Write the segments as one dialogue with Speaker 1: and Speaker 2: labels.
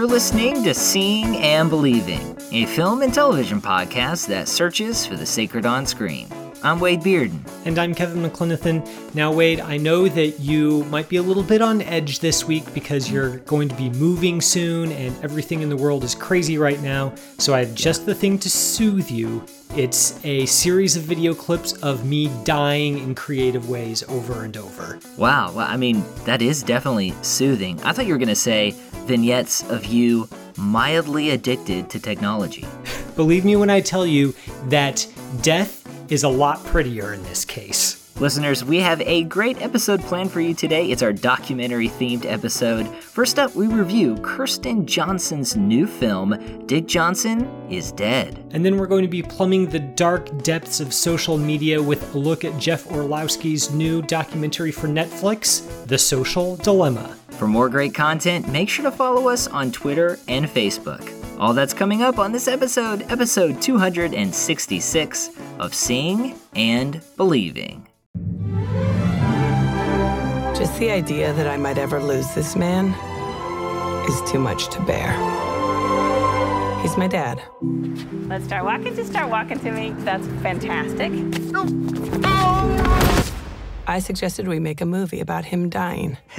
Speaker 1: You're listening to Seeing and Believing, a film and television podcast that searches for the sacred on screen. I'm Wade Bearden.
Speaker 2: And I'm Kevin McClenathan. Now, Wade, I know that you might be a little bit on edge this week because you're going to be moving soon and everything in the world is crazy right now. So I have just the thing to soothe you. It's a series of video clips of me dying in creative ways over and over.
Speaker 1: Wow, well, I mean, that is definitely soothing. I thought you were going to say vignettes of you mildly addicted to technology.
Speaker 2: Believe me when I tell you that death is a lot prettier in this case.
Speaker 1: Listeners, we have a great episode planned for you today. It's our documentary themed episode. First up, we review Kirsten Johnson's new film, Dick Johnson is Dead.
Speaker 2: And then we're going to be plumbing the dark depths of social media with a look at Jeff Orlowski's new documentary for Netflix, The Social Dilemma.
Speaker 1: For more great content, make sure to follow us on Twitter and Facebook. All that's coming up on this episode, episode 266 of Seeing and Believing.
Speaker 3: Just the idea that I might ever lose this man is too much to bear. He's my dad.
Speaker 4: Let's start walking. Just start walking to me. That's fantastic.
Speaker 3: I suggested we make a movie about him dying.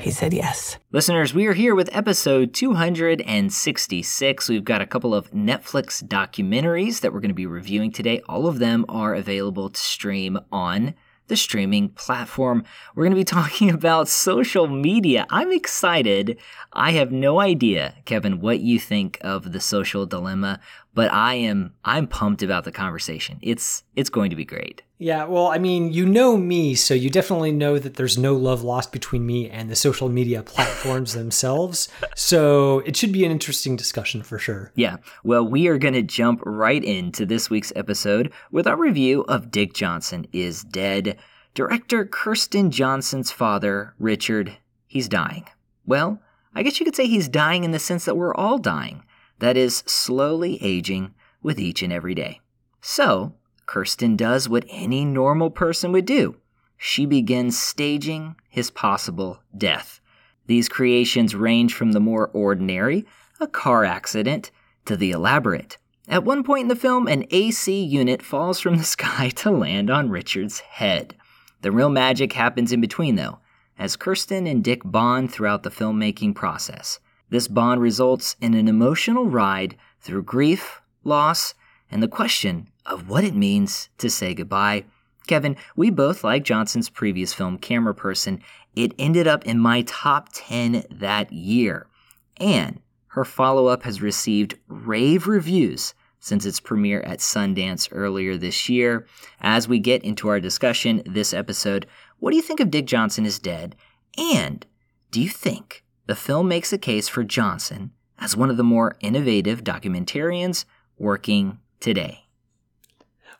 Speaker 3: he said yes.
Speaker 1: Listeners, we are here with episode 266. We've got a couple of Netflix documentaries that we're going to be reviewing today. All of them are available to stream on the streaming platform. We're going to be talking about social media. I'm excited. I have no idea, Kevin, what you think of the social dilemma, but I am I'm pumped about the conversation. It's it's going to be great.
Speaker 2: Yeah, well, I mean, you know me, so you definitely know that there's no love lost between me and the social media platforms themselves. So it should be an interesting discussion for sure.
Speaker 1: Yeah. Well, we are going to jump right into this week's episode with our review of Dick Johnson is Dead. Director Kirsten Johnson's father, Richard, he's dying. Well, I guess you could say he's dying in the sense that we're all dying. That is, slowly aging with each and every day. So, Kirsten does what any normal person would do. She begins staging his possible death. These creations range from the more ordinary, a car accident, to the elaborate. At one point in the film, an AC unit falls from the sky to land on Richard's head. The real magic happens in between, though, as Kirsten and Dick bond throughout the filmmaking process. This bond results in an emotional ride through grief, loss, and the question of what it means to say goodbye. Kevin, we both like Johnson's previous film, Cameraperson. It ended up in my top 10 that year. And her follow up has received rave reviews since its premiere at Sundance earlier this year. As we get into our discussion this episode, what do you think of Dick Johnson is Dead? And do you think the film makes a case for Johnson as one of the more innovative documentarians working today?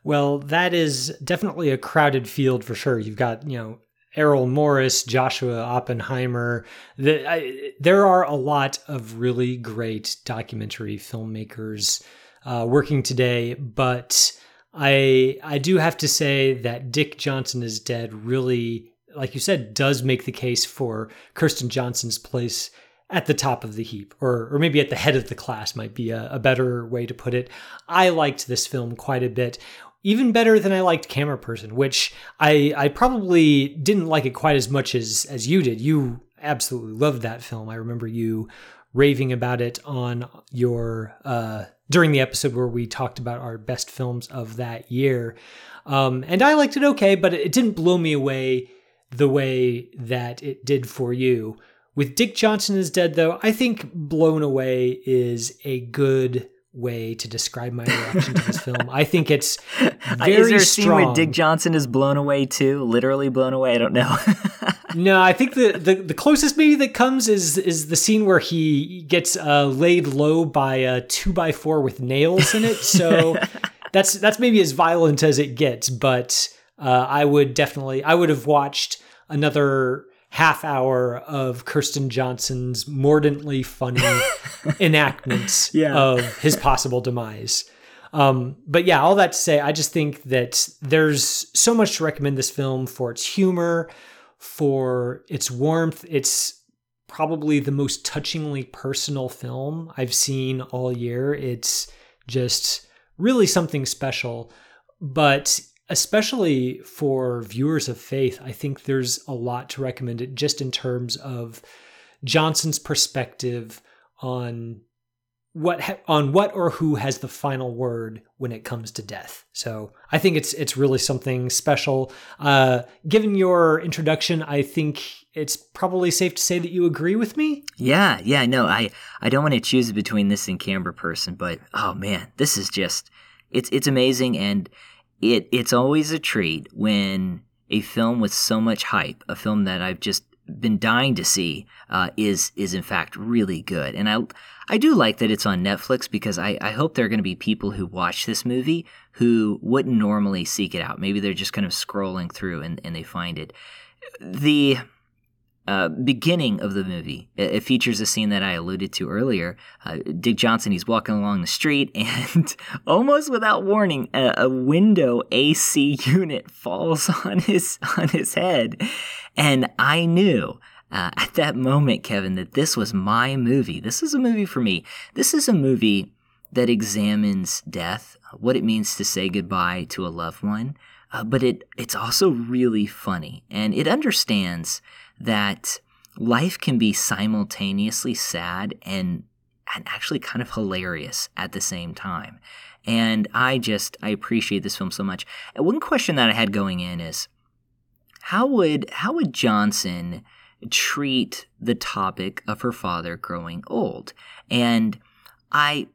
Speaker 2: Well, that is definitely a crowded field for sure. You've got, you know, Errol Morris, Joshua Oppenheimer. The, I, there are a lot of really great documentary filmmakers uh, working today, but I I do have to say that Dick Johnson is dead. Really, like you said, does make the case for Kirsten Johnson's place at the top of the heap, or or maybe at the head of the class might be a, a better way to put it. I liked this film quite a bit even better than I liked Cameraperson, which I I probably didn't like it quite as much as as you did. You absolutely loved that film. I remember you raving about it on your uh, during the episode where we talked about our best films of that year. Um, and I liked it okay, but it didn't blow me away the way that it did for you. With Dick Johnson is Dead, though, I think Blown Away is a good way to describe my reaction to this film. I think it's very
Speaker 1: is there a
Speaker 2: strong.
Speaker 1: scene where Dick Johnson is blown away too? Literally blown away? I don't know.
Speaker 2: no, I think the, the the closest maybe that comes is is the scene where he gets uh, laid low by a two by four with nails in it. So that's that's maybe as violent as it gets. But uh, I would definitely I would have watched another half hour of Kirsten Johnson's mordantly funny enactments
Speaker 1: Yeah.
Speaker 2: of his possible demise. Um, but yeah, all that to say, I just think that there's so much to recommend this film for its humor, for its warmth. It's probably the most touchingly personal film I've seen all year. It's just really something special. But especially for viewers of faith, I think there's a lot to recommend it just in terms of Johnson's perspective on what ha- on what or who has the final word when it comes to death. So I think it's it's really something special. Uh, given your introduction, I think it's probably safe to say that you agree with me.
Speaker 1: Yeah, yeah, no, I, I don't want to choose between this and Cameraperson, but oh man, this is just it's it's amazing and it it's always a treat when a film with so much hype, a film that I've just been dying to see, uh, is is in fact really good. And I I do like that it's on Netflix because I, I hope there are going to be people who watch this movie who wouldn't normally seek it out. Maybe they're just kind of scrolling through and, and they find it. The uh, beginning of the movie. It, it features a scene that I alluded to earlier. Uh, Dick Johnson, he's walking along the street, and almost without warning, a, a window AC unit falls on his on his head, and I knew. Uh, at that moment, Kevin, that this was my movie. This is a movie for me. This is a movie that examines death, what it means to say goodbye to a loved one, uh, but it it's also really funny, and it understands that life can be simultaneously sad and and actually kind of hilarious at the same time. And I just I appreciate this film so much. And one question that I had going in is how would how would Johnson treat the topic of her father growing old? And I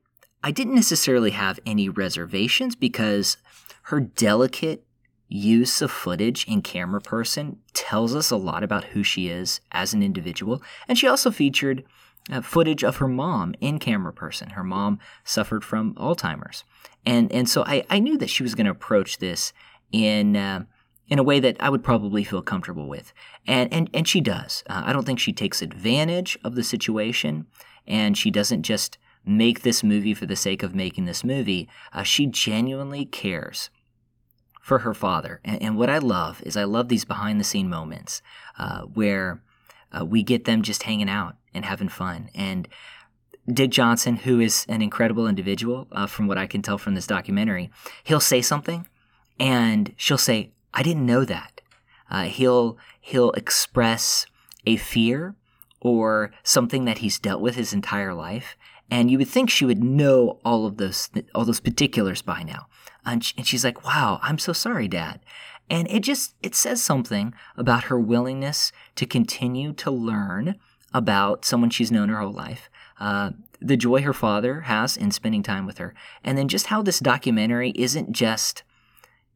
Speaker 1: I didn't necessarily have any reservations because her delicate use of footage in Cameraperson tells us a lot about who she is as an individual. And she also featured uh, footage of her mom in Cameraperson. Her mom suffered from Alzheimer's. And, and so I, I knew that she was going to approach this in, uh, in a way that I would probably feel comfortable with. And, and, and she does. Uh, I don't think she takes advantage of the situation and she doesn't just make this movie for the sake of making this movie. Uh, she genuinely cares for her father. And, and, what I love is I love these behind the scene moments uh, where uh, we get them just hanging out and having fun. And Dick Johnson, who is an incredible individual, uh, from what I can tell from this documentary, he'll say something, and she'll say, "I didn't know that." Uh, he'll he'll express a fear or something that he's dealt with his entire life, and you would think she would know all of those all those particulars by now. And, she, and she's like, "Wow, I'm so sorry, Dad." And it just it says something about her willingness to continue to learn about someone she's known her whole life. Uh, the joy her father has in spending time with her, and then just how this documentary isn't just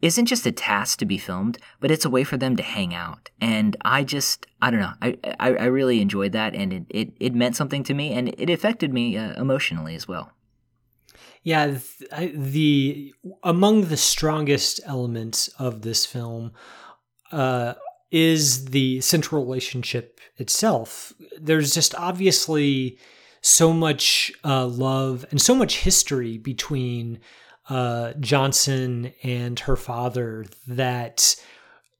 Speaker 1: isn't just a task to be filmed, but it's a way for them to hang out. And I just, I don't know, I, I, I really enjoyed that, and it, it, it meant something to me, and it affected me uh, emotionally as well.
Speaker 2: Yeah, the among the strongest elements of this film uh, is the central relationship itself. There's just obviously so much uh, love and so much history between uh, Johnson and her father that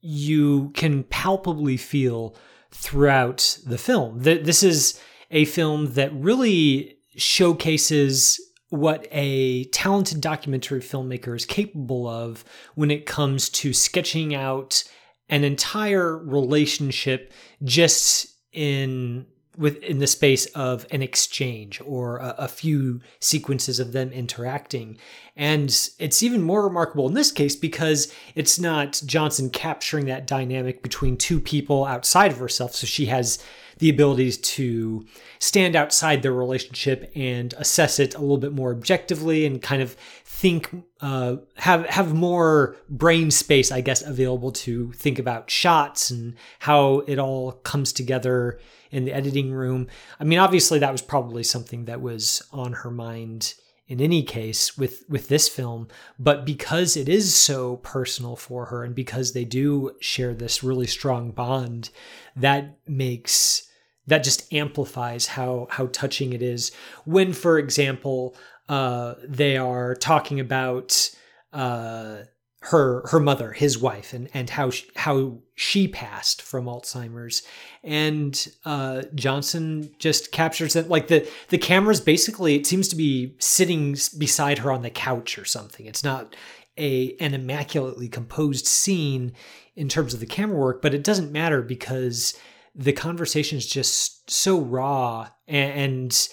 Speaker 2: you can palpably feel throughout the film. This is a film that really showcases what a talented documentary filmmaker is capable of when it comes to sketching out an entire relationship just in within the space of an exchange or a, a, few sequences of them interacting. And it's even more remarkable in this case because it's not Johnson capturing that dynamic between two people outside of herself. So she has the abilities to stand outside their relationship and assess it a little bit more objectively and kind of think uh, have have more brain space i guess available to think about shots and how it all comes together in the editing room. I mean obviously that was probably something that was on her mind in any case with with this film but because it is so personal for her and because they do share this really strong bond that makes that just amplifies how how touching it is when for example uh they are talking about uh her her mother, his wife, and and how she, how she passed from Alzheimer's, and uh, Johnson just captures it like the the camera's basically it seems to be sitting beside her on the couch or something. It's not a an immaculately composed scene in terms of the camera work, but it doesn't matter because the conversation is just so raw and,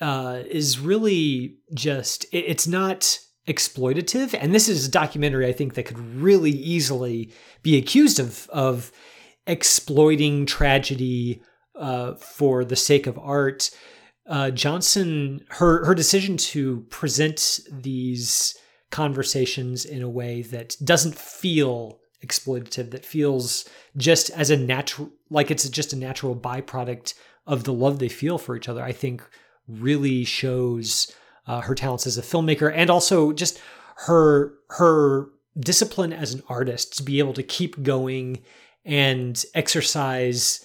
Speaker 2: uh, is really just it, it's not exploitative. And this is a documentary I think that could really easily be accused of of exploiting tragedy uh, for the sake of art. Uh, Johnson, her her decision to present these conversations in a way that doesn't feel exploitative, that feels just as a natural, like it's just a natural byproduct of the love they feel for each other. I think really shows uh, her talents as a filmmaker and also just her her discipline as an artist to be able to keep going and exercise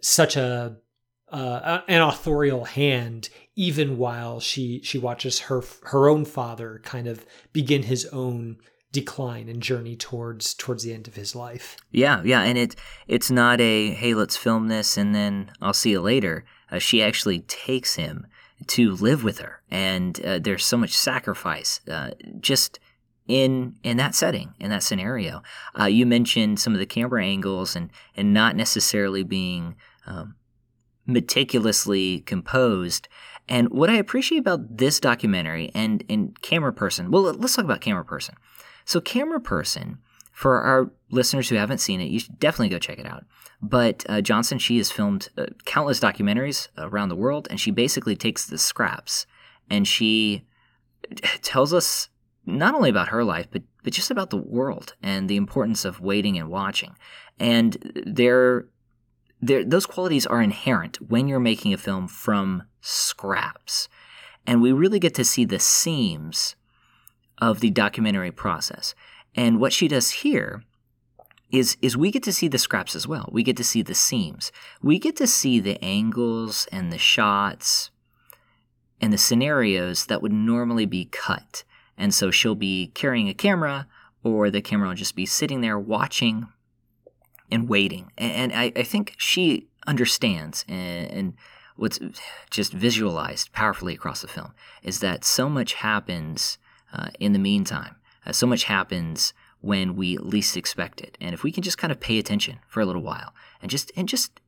Speaker 2: such a uh, an authorial hand even while she she watches her her own father kind of begin his own decline and journey towards towards the end of his life.
Speaker 1: Yeah, yeah, and it it's not a hey let's film this and then I'll see you later. Uh, she actually takes him to live with her, and uh, there's so much sacrifice uh, just in in that setting, in that scenario. Uh, you mentioned some of the camera angles and and not necessarily being um, meticulously composed. And what I appreciate about this documentary and and Cameraperson, well, let's talk about Cameraperson. So, Cameraperson, for our listeners who haven't seen it, you should definitely go check it out. But uh, Johnson, she has filmed uh, countless documentaries around the world, and she basically takes the scraps and she tells us not only about her life, but but just about the world and the importance of waiting and watching. And there, there, those qualities are inherent when you're making a film from scraps, and we really get to see the seams of the documentary process. And what she does here is is we get to see the scraps as well. We get to see the seams. We get to see the angles and the shots and the scenarios that would normally be cut. And so she'll be carrying a camera or the camera will just be sitting there watching and waiting. And, I, I, think she understands and, and what's just visualized powerfully across the film is that so much happens uh, in the meantime. Uh, so much happens when we least expect it. And if we can just kind of pay attention for a little while and just and just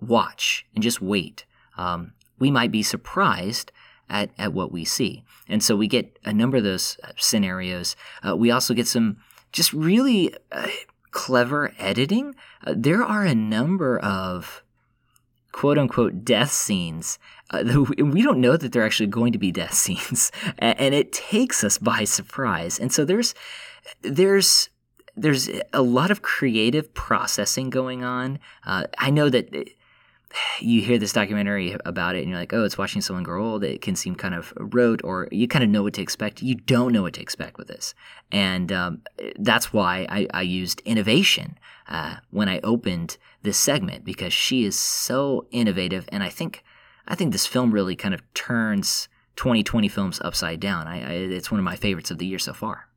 Speaker 1: watch and just wait, um, we might be surprised at, at what we see. And so we get a number of those uh, scenarios. Uh, we also get some just really uh, clever editing. Uh, there are a number of quote unquote death scenes. Uh, we don't know that they're actually going to be death scenes, and it takes us by surprise. And so there's there's there's a lot of creative processing going on. Uh, I know that you hear this documentary about it and you're like, oh, it's watching someone grow old. It can seem kind of rote, or you kind of know what to expect. You don't know what to expect with this. And um, that's why I, I used innovation uh, when I opened this segment because she is so innovative. And I think, I think this film really kind of turns 2020 films upside down. I, I, it's one of my favorites of the year so far.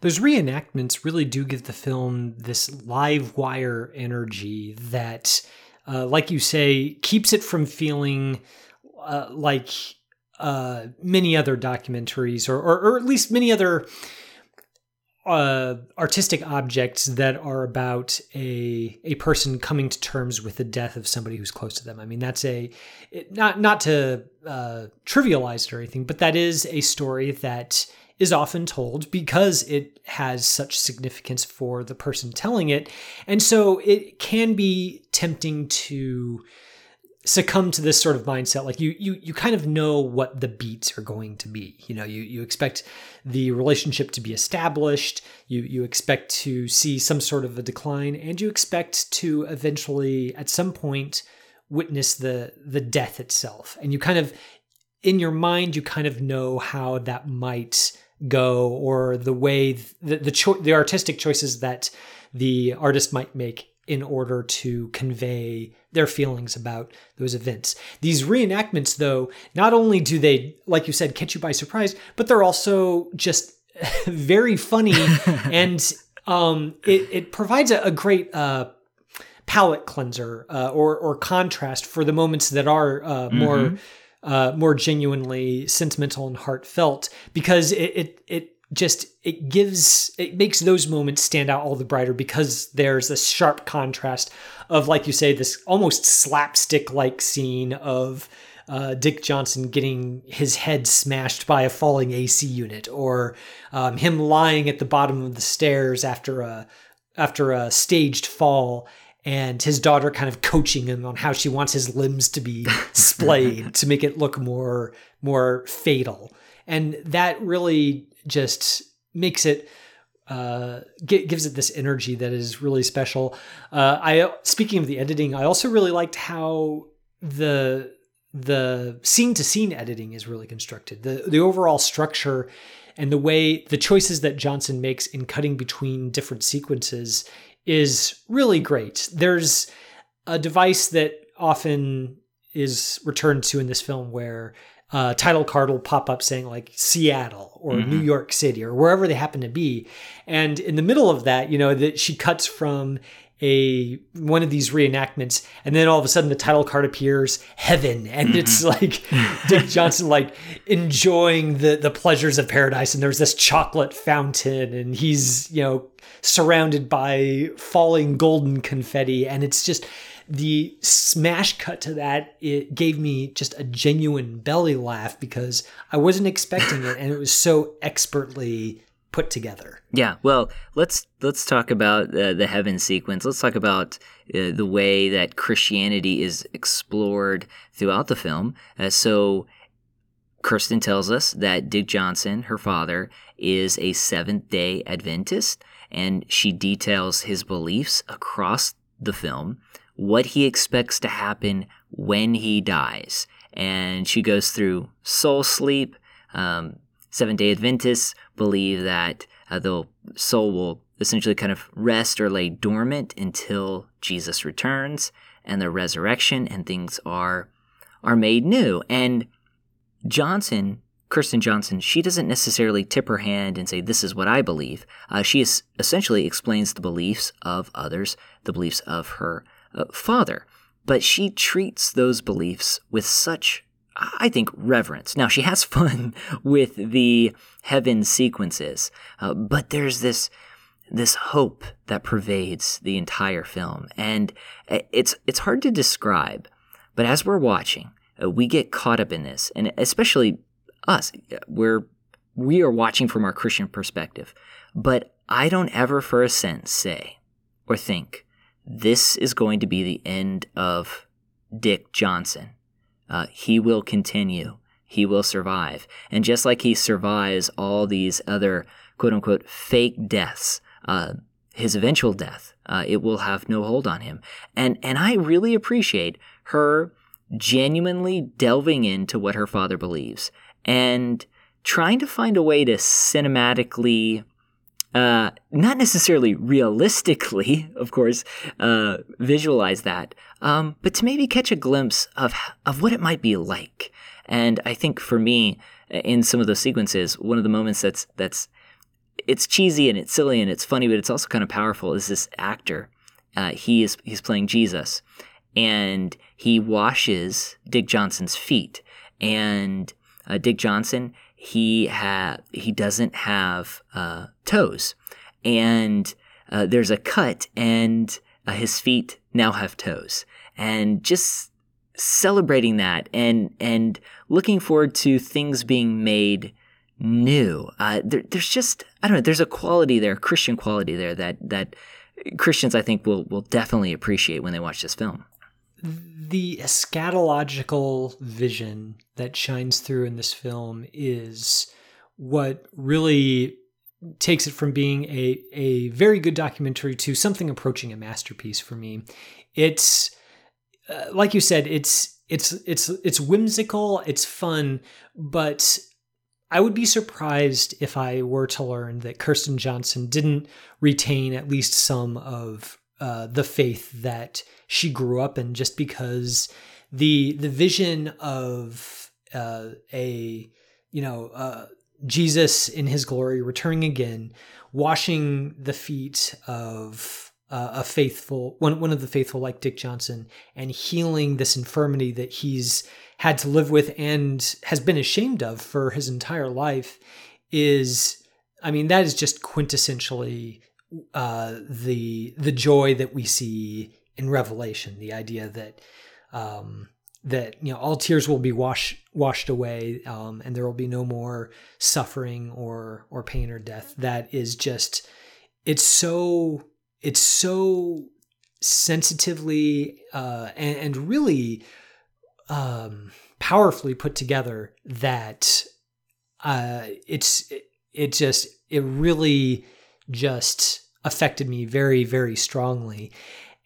Speaker 2: Those reenactments really do give the film this live wire energy that uh, like you say, keeps it from feeling uh, like uh, many other documentaries, or, or, or, at least many other uh, artistic objects that are about a a person coming to terms with the death of somebody who's close to them. I mean, that's a it, not not to uh, trivialize it or anything, but that is a story that is often told because it has such significance for the person telling it. And so it can be tempting to succumb to this sort of mindset like you you you kind of know what the beats are going to be. You know you you expect the relationship to be established. You you expect to see some sort of a decline and you expect to eventually at some point witness the the death itself. And you kind of in your mind you kind of know how that might go or the way the the, cho- the artistic choices that the artist might make in order to convey their feelings about those events. These reenactments, though, not only do they, like you said, catch you by surprise, but they're also just very funny and um, it, it, provides a, a great uh, palate cleanser uh, or, or contrast for the moments that are uh, mm-hmm. more. Uh, more genuinely sentimental and heartfelt because it, it, it just it gives it makes those moments stand out all the brighter because there's a sharp contrast of like you say this almost slapstick like scene of uh, Dick Johnson getting his head smashed by a falling AC unit, or um, him lying at the bottom of the stairs after a after a staged fall, and his daughter kind of coaching him on how she wants his limbs to be splayed to make it look more more fatal, and that really just makes it uh, gives it this energy that is really special. Uh, I speaking of the editing, I also really liked how the the scene to scene editing is really constructed. The the overall structure and the way the choices that Johnson makes in cutting between different sequences is really great. There's a device that often is returned to in this film where uh, title card will pop up saying like Seattle or mm-hmm. New York City or wherever they happen to be. And in the middle of that, you know, that she cuts from a one of these reenactments and then all of a sudden the title card appears heaven and mm-hmm. it's like dick johnson like enjoying the the pleasures of paradise and there's this chocolate fountain and he's you know surrounded by falling golden confetti and it's just the smash cut to that it gave me just a genuine belly laugh because I wasn't expecting it and it was so expertly put together.
Speaker 1: Yeah, well, let's let's talk about uh, the heaven sequence. Let's talk about uh, the way that Christianity is explored throughout the film. Uh, so Kirsten tells us that Dick Johnson, her father, is a Seventh Day Adventist, and she details his beliefs across the film what he expects to happen when he dies. And she goes through soul sleep. Um, Seventh day Adventists believe that uh, the soul will essentially kind of rest or lay dormant until Jesus returns and the resurrection and things are are made new. And Johnson, Kirsten Johnson, she doesn't necessarily tip her hand and say, This is what I believe. Uh, she is, essentially explains the beliefs of others, the beliefs of her uh, father. But she treats those beliefs with such, I think, reverence. Now, she has fun with the heaven sequences, uh, but there's this this hope that pervades the entire film, and it's it's hard to describe. But as we're watching, uh, we get caught up in this, and especially us, we're we are watching from our Christian perspective. But I don't ever for a sense say or think this is going to be the end of Dick Johnson. Uh, he will continue. He will survive. And just like he survives all these other quote unquote fake deaths, uh, his eventual death, uh, it will have no hold on him. And, and I really appreciate her genuinely delving into what her father believes and trying to find a way to cinematically uh, not necessarily realistically, of course, uh, visualize that, um, but to maybe catch a glimpse of of what it might be like. And I think for me, in some of those sequences, one of the moments that's that's it's cheesy and it's silly and it's funny, but it's also kind of powerful. Is this actor? Uh, he is he's playing Jesus, and he washes Dick Johnson's feet, and uh, Dick Johnson he ha- he doesn't have uh, toes, and uh, there's a cut, and uh, his feet now have toes, and just celebrating that, and and looking forward to things being made new. Uh, there, there's just I don't know. There's a quality there, a Christian quality there that that Christians I think will will definitely appreciate when they watch this film.
Speaker 2: The eschatological vision that shines through in this film is what really takes it from being a, a very good documentary to something approaching a masterpiece for me. It's uh, like you said, it's it's it's it's whimsical, it's fun, but I would be surprised if I were to learn that Kirsten Johnson didn't retain at least some of uh, the faith that she grew up in, just because the the vision of uh, a you know uh, Jesus in His glory returning again, washing the feet of uh, a faithful one one of the faithful like Dick Johnson, and healing this infirmity that he's had to live with and has been ashamed of for his entire life is I mean that is just quintessentially uh, the the joy that we see in Revelation. The idea that um, that you know all tears will be washed washed away, um, and there will be no more suffering or or pain or death. That is just it's so it's so sensitively uh, and, and really um, powerfully put together that uh, it's it, it just it really just affected me very very strongly.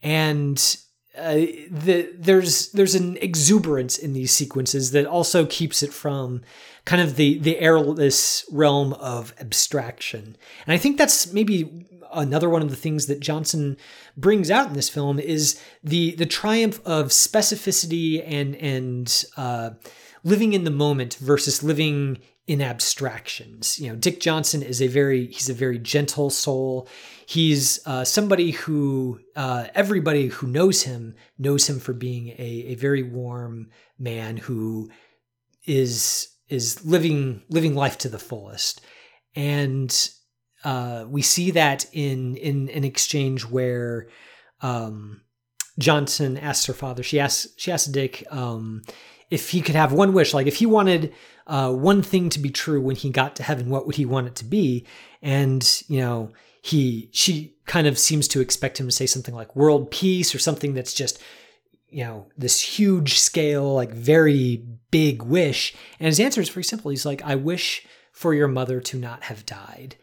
Speaker 2: And uh, the, there's there's an exuberance in these sequences that also keeps it from kind of the the airless realm of abstraction. And i think that's maybe another one of the things that Johnson brings out in this film is the the triumph of specificity and and uh, living in the moment versus living in abstractions. You know, Dick Johnson is a very he's a very gentle soul. He's uh, somebody who uh, everybody who knows him knows him for being a, a very warm man who is is living living life to the fullest. And uh, we see that in in an exchange where um, Johnson asks her father. She asks she asks Dick um, if he could have one wish, like if he wanted uh, one thing to be true when he got to heaven, what would he want it to be? And you know, he she kind of seems to expect him to say something like world peace or something that's just you know this huge scale, like very big wish. And his answer is very simple. He's like, I wish for your mother to not have died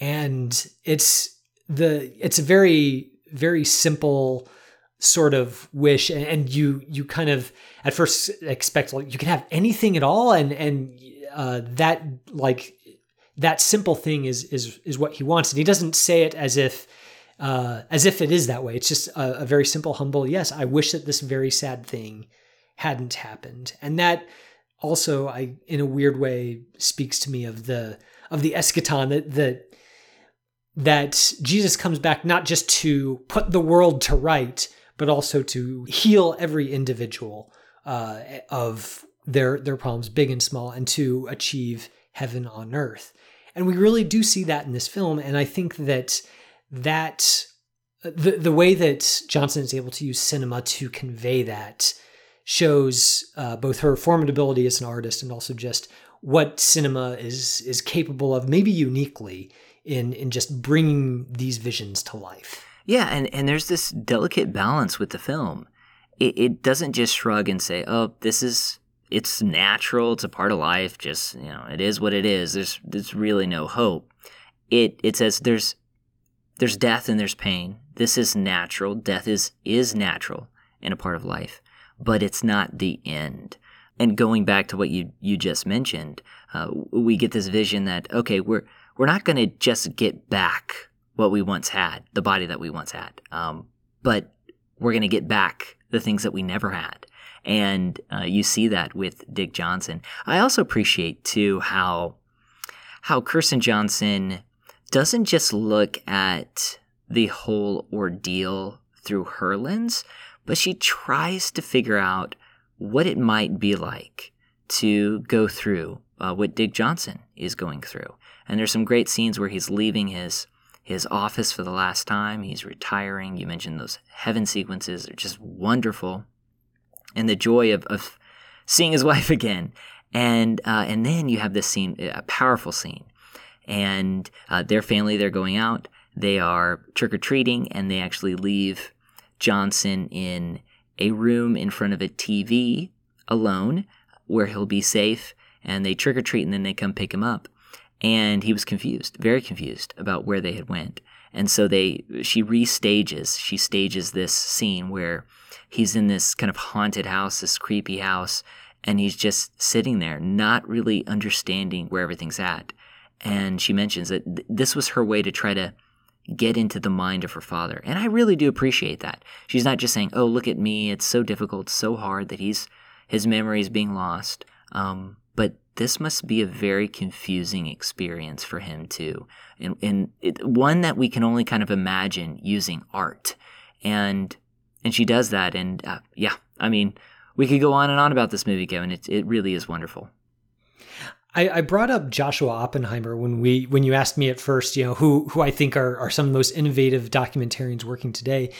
Speaker 2: and it's the it's a very very simple sort of wish and, you you kind of at first expect like you can have anything at all and and uh, that like that simple thing is is is what he wants. And he doesn't say it as if uh, as if it is that way. It's just a, a very simple humble yes i wish that this very sad thing hadn't happened. And that also i in a weird way speaks to me of the of the eschaton that that that Jesus comes back not just to put the world to right, but also to heal every individual uh, of their their problems, big and small, and to achieve heaven on earth. And we really do see that in this film. And I think that that the the way that Johnson is able to use cinema to convey that shows uh, both her formidability as an artist and also just what cinema is is capable of, maybe uniquely in in just bringing these visions to life.
Speaker 1: Yeah, and and there's this delicate balance with the film. It, it doesn't just shrug and say, "Oh, this is it's natural. It's a part of life. Just you know, it is what it is. There's there's really no hope." It it says there's there's death and there's pain. This is natural. Death is is natural and a part of life, but it's not the end. And going back to what you you just mentioned, uh, we get this vision that okay, we're we're not going to just get back what we once had, the body that we once had, um, but we're going to get back the things that we never had. And uh, you see that with Dick Johnson. I also appreciate too how how Kirsten Johnson doesn't just look at the whole ordeal through her lens, but she tries to figure out what it might be like to go through uh, what Dick Johnson is going through. And there's some great scenes where he's leaving his his office for the last time. He's retiring. You mentioned those heaven sequences; they're just wonderful, and the joy of, of seeing his wife again. And uh, and then you have this scene, a powerful scene, and uh, their family they're going out. They are trick or treating, and they actually leave Johnson in a room in front of a TV alone, where he'll be safe. And they trick or treat, and then they come pick him up. And he was confused, very confused about where they had went. And so they, she restages, she stages this scene where he's in this kind of haunted house, this creepy house, and he's just sitting there, not really understanding where everything's at. And she mentions that th- this was her way to try to get into the mind of her father. And I really do appreciate that. She's not just saying, "Oh, look at me. It's so difficult, so hard that he's his memory is being lost." Um, but this must be a very confusing experience for him too, and, and it, one that we can only kind of imagine using art. And and she does that. And uh, yeah, I mean, we could go on and on about this movie, Kevin. It it really is wonderful.
Speaker 2: I, I, brought up Joshua Oppenheimer when we when you asked me at first, you know, who who I think are, are some of the most innovative documentarians working today,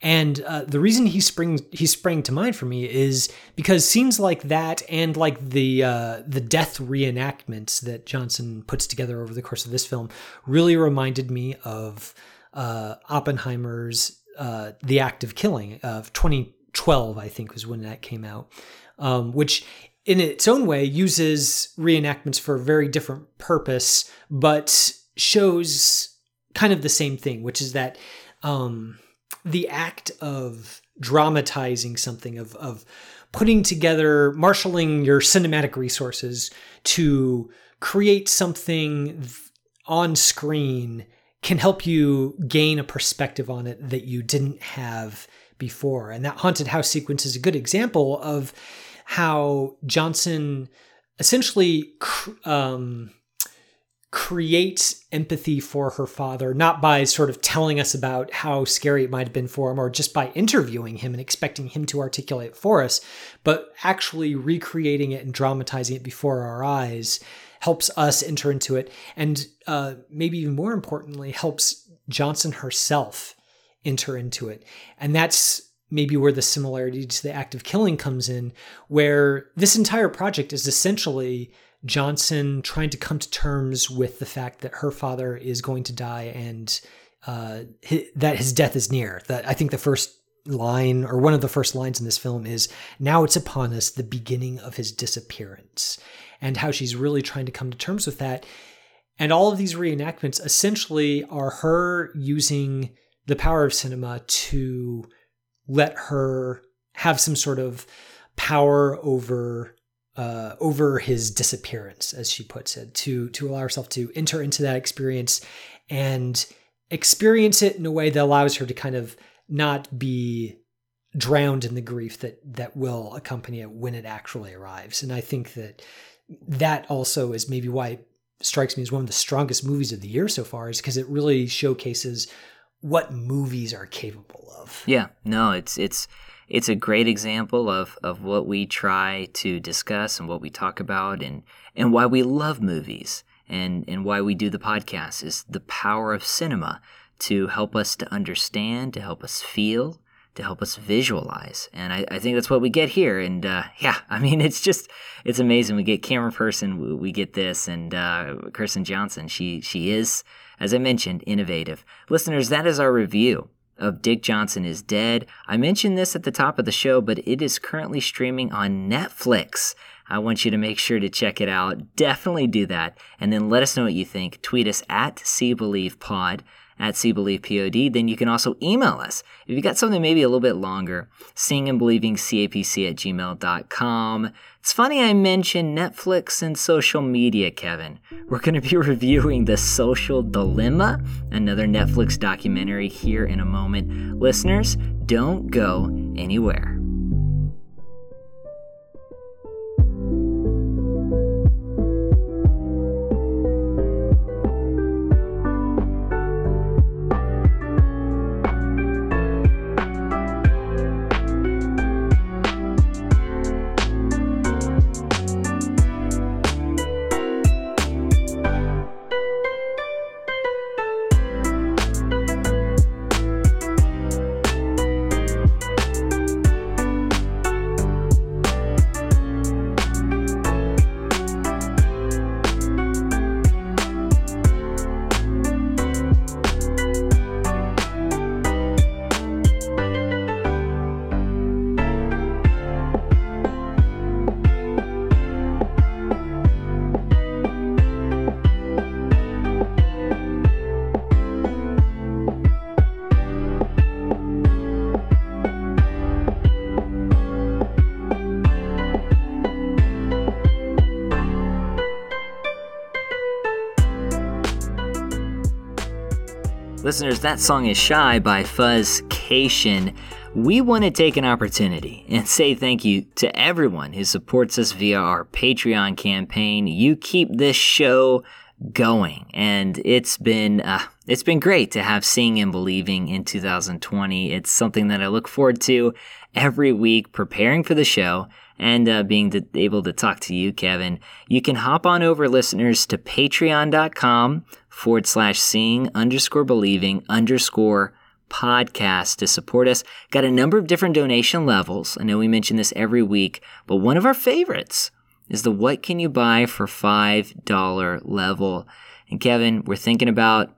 Speaker 2: and uh, the reason he springs he sprang to mind for me is because scenes like that and like the uh, the death reenactments that Johnson puts together over the course of this film really reminded me of uh, Oppenheimer's uh, The Act of Killing of 2012, I think was when that came out, um, which in its own way uses reenactments for a very different purpose, but shows kind of the same thing, which is that um, the act of dramatizing something, of, of putting together, marshaling your cinematic resources to create something on screen can help you gain a perspective on it that you didn't have before. And that haunted house sequence is a good example of how Johnson essentially um, creates empathy for her father, not by sort of telling us about how scary it might have been for him or just by interviewing him and expecting him to articulate for us, but actually recreating it and dramatizing it before our eyes helps us enter into it. And uh, maybe even more importantly, helps Johnson herself enter into it. And that's maybe where the similarity to the act of killing comes in, where this entire project is essentially Johnson trying to come to terms with the fact that her father is going to die and uh, his, that his death is near. That I think the first line or one of the first lines in this film is now it's upon us the beginning of his disappearance and how she's really trying to come to terms with that and all of these reenactments essentially are her using the power of cinema to let her have some sort of power over uh, over his disappearance, as she puts it, to to allow herself to enter into that experience and experience it in a way that allows her to kind of not be drowned in the grief that that will accompany it when it actually arrives. And I think that that also is maybe why it strikes me as one of the strongest movies of the year so far, is because it really showcases what movies are capable of.
Speaker 1: Yeah, no, it's it's it's a great example of of what we try to discuss and what we talk about and and why we love movies and and why we do the podcast is the power of cinema to help us to understand, to help us feel, to help us visualize. And I, I think that's what we get here. And uh, yeah, I mean, it's just, it's amazing. We get Cameraperson, we, get this, and uh, Kirsten Johnson, she, she is as I mentioned, innovative. Listeners, that is our review of Dick Johnson is Dead. I mentioned this at the top of the show, but it is currently streaming on Netflix. I want you to make sure to check it out. Definitely do that. And then let us know what you think. Tweet us at SeeBelievePod at SeeBelievePod. Then you can also email us. If you got something maybe a little bit longer, seeing and believing CAPC at gmail.com. It's funny I mentioned Netflix and social media, Kevin. We're going to be reviewing The Social Dilemma, another Netflix documentary here in a moment. Listeners, don't go anywhere. Listeners, that song is Shy by Fuscation. We want to take an opportunity and say thank you to everyone who supports us via our Patreon campaign. You keep this show going, and it's been uh, it's been great to have Seeing and Believing in 2020. It's something that I look forward to every week, preparing for the show and uh, being to, able to talk to you, Kevin. You can hop on over, listeners, to patreon.com forward slash seeing underscore believing underscore podcast to support us. Got a number of different donation levels. I know we mention this every week, but one of our favorites is the what can you buy for $5 level. And Kevin, we're thinking about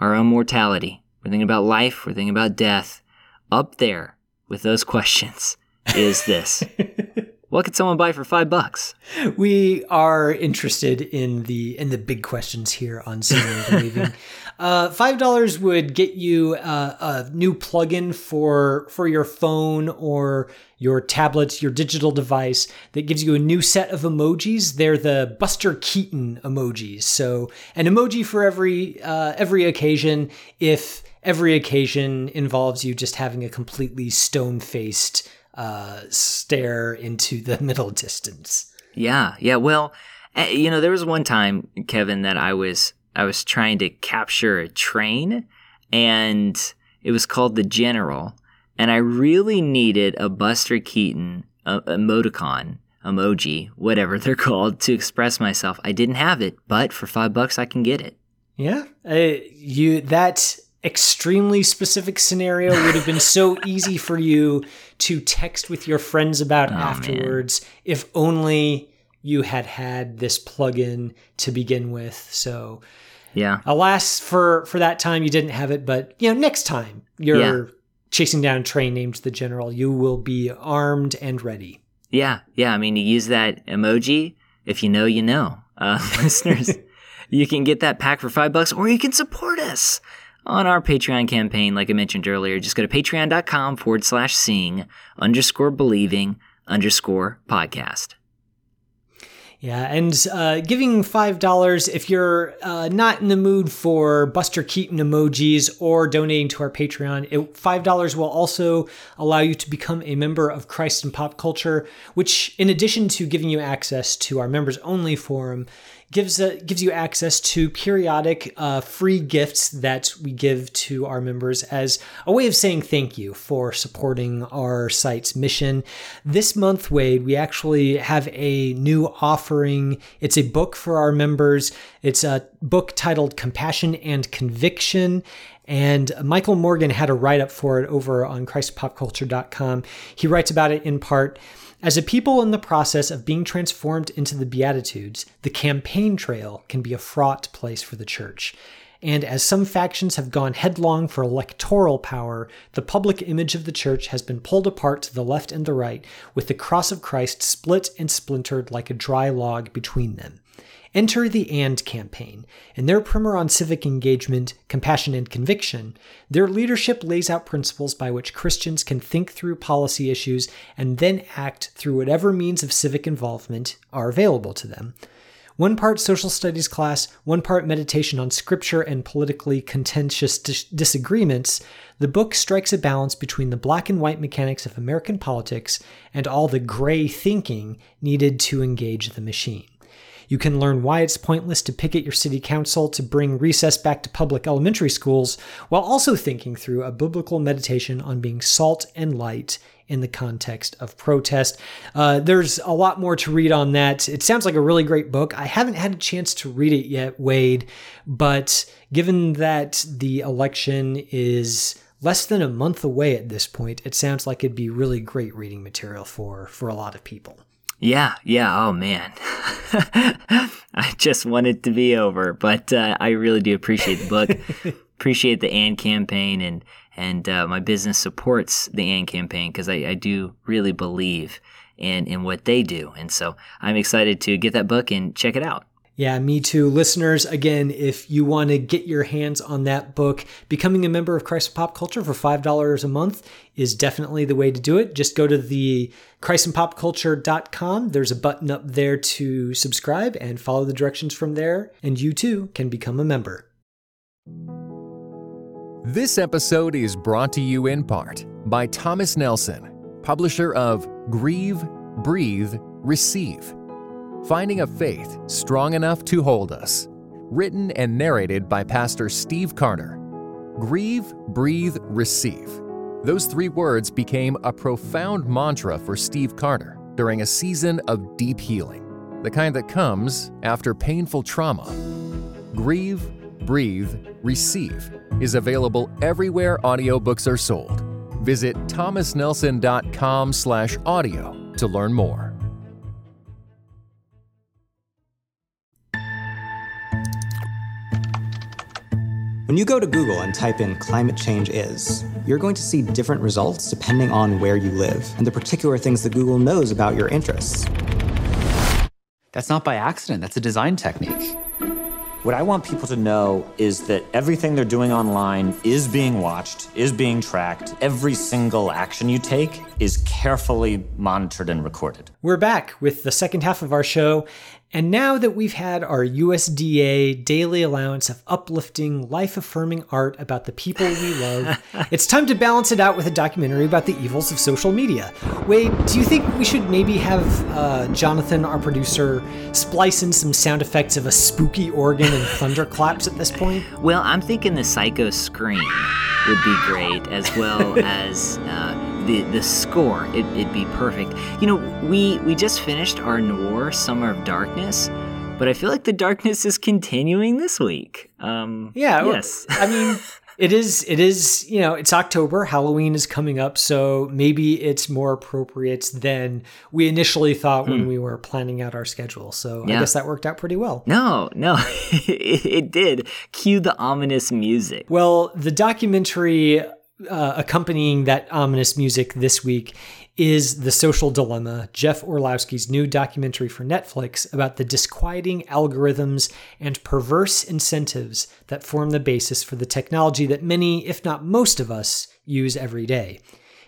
Speaker 1: our own mortality. We're thinking about life. We're thinking about death. Up there with those questions is this. what could someone buy for five bucks?
Speaker 2: We are interested in the in the big questions here on Seeing Believing. uh, five dollars would get you uh, a new plugin for for your phone or your tablet, your digital device that gives you a new set of emojis. They're the Buster Keaton emojis. So an emoji for every uh, every occasion. If every occasion involves you just having a completely stone faced uh, stare into the middle distance.
Speaker 1: Yeah, yeah. Well, eh, you know, there was one time, Kevin, that I was I was trying to capture a train, and it was called the General, and I really needed a Buster Keaton emoticon emoji, whatever they're called, to express myself. I didn't have it, but for five bucks, I can get it.
Speaker 2: Yeah, uh, you that extremely specific scenario would have been so easy for you to text with your friends about oh, afterwards man. if only you had had this plugin to begin with. So,
Speaker 1: yeah.
Speaker 2: Alas, for for that time you didn't have it, but you know, next time you're yeah. chasing down a train named the General, you will be armed and ready.
Speaker 1: Yeah, yeah. I mean, you use that emoji. If you know, you know. Uh, listeners, you can get that pack for five bucks, or you can support us on our Patreon campaign, like I mentioned earlier. Just go to patreon.com forward slash seeing underscore believing underscore podcast.
Speaker 2: Yeah, and uh, giving $5 if you're uh, not in the mood for Buster Keaton emojis or donating to our Patreon, it, $5 will also allow you to become a member of Christ and Pop Culture, which, in addition to giving you access to our members only forum, gives a, gives you access to periodic uh, free gifts that we give to our members as a way of saying thank you for supporting our site's mission. This month, Wade, we actually have a new offering. It's a book for our members. It's a book titled Compassion and Conviction. And Michael Morgan had a write up for it over on ChristPopCulture.com. He writes about it in part. As a people in the process of being transformed into the Beatitudes, the campaign trail can be a fraught place for the church. And as some factions have gone headlong for electoral power, the public image of the church has been pulled apart to the left and the right, with the cross of Christ split and splintered like a dry log between them. Enter the AND campaign. In their primer on civic engagement, compassion, and conviction, their leadership lays out principles by which Christians can think through policy issues and then act through whatever means of civic involvement are available to them. One part social studies class, one part meditation on scripture and politically contentious dis- disagreements, the book strikes a balance between the black and white mechanics of American politics and all the gray thinking needed to engage the machine. You can learn why it's pointless to picket your city council to bring recess back to public elementary schools, while also thinking through a biblical meditation on being salt and light in the context of protest. Uh, there's a lot more to read on that. It sounds like a really great book. I haven't had a chance to read it yet, Wade, but given that the election is less than a month away at this point, it sounds like it'd be really great reading material for for a lot of people.
Speaker 1: Yeah, yeah. Oh man, I just want it to be over, but uh, I really do appreciate the book, appreciate the AND campaign, and and uh, my business supports the AND campaign because I, I do really believe in in what they do, and so I'm excited to get that book and check it out.
Speaker 2: Yeah, me too. Listeners, again, if you want to get your hands on that book, becoming a member of Christ and Pop Culture for $5 a month is definitely the way to do it. Just go to the christandpopculture.com. There's a button up there to subscribe and follow the directions from there, and you too can become a member.
Speaker 5: This episode is brought to you in part by Thomas Nelson, publisher of Grieve, Breathe, Receive Finding a Faith Strong Enough to Hold Us. Written and narrated by Pastor Steve Carter. Grieve, Breathe, Receive. Those three words became a profound mantra for Steve Carter during a season of deep healing, the kind that comes after painful trauma. Grieve, Breathe, Receive is available everywhere audiobooks are sold. Visit thomasnelson.com/audio to learn more.
Speaker 6: When you go to Google and type in climate change is, you're going to see different results depending on where you live and the particular things that Google knows about your interests.
Speaker 7: That's not by accident, that's a design technique.
Speaker 8: What I want people to know is that everything they're doing online is being watched, is being tracked. Every single action you take is carefully monitored and recorded.
Speaker 2: We're back with the second half of our show, and now that we've had our USDA daily allowance of uplifting, life affirming art about the people we love, it's time to balance it out with a documentary about the evils of social media. Wade, do you think we should maybe have uh, Jonathan, our producer, splice in some sound effects of a spooky organ and thunderclaps at this point?
Speaker 1: Well, I'm thinking the psycho scream would be great, as well as. Uh, the the score it, it'd be perfect. You know we we just finished our noir summer of darkness but i feel like the darkness is continuing this week. Um
Speaker 2: yeah
Speaker 1: yes.
Speaker 2: I mean it is it is you know it's october halloween is coming up so maybe it's more appropriate than we initially thought when we were planning out our schedule. So i guess that worked out pretty well.
Speaker 1: No no it, it did. Cue the ominous music.
Speaker 2: Well, the documentary uh, accompanying that ominous music this week is The Social Dilemma, Jeff Orlowski's new documentary for Netflix about the disquieting algorithms and perverse incentives that form the basis for the technology that many, if not most of us, use every day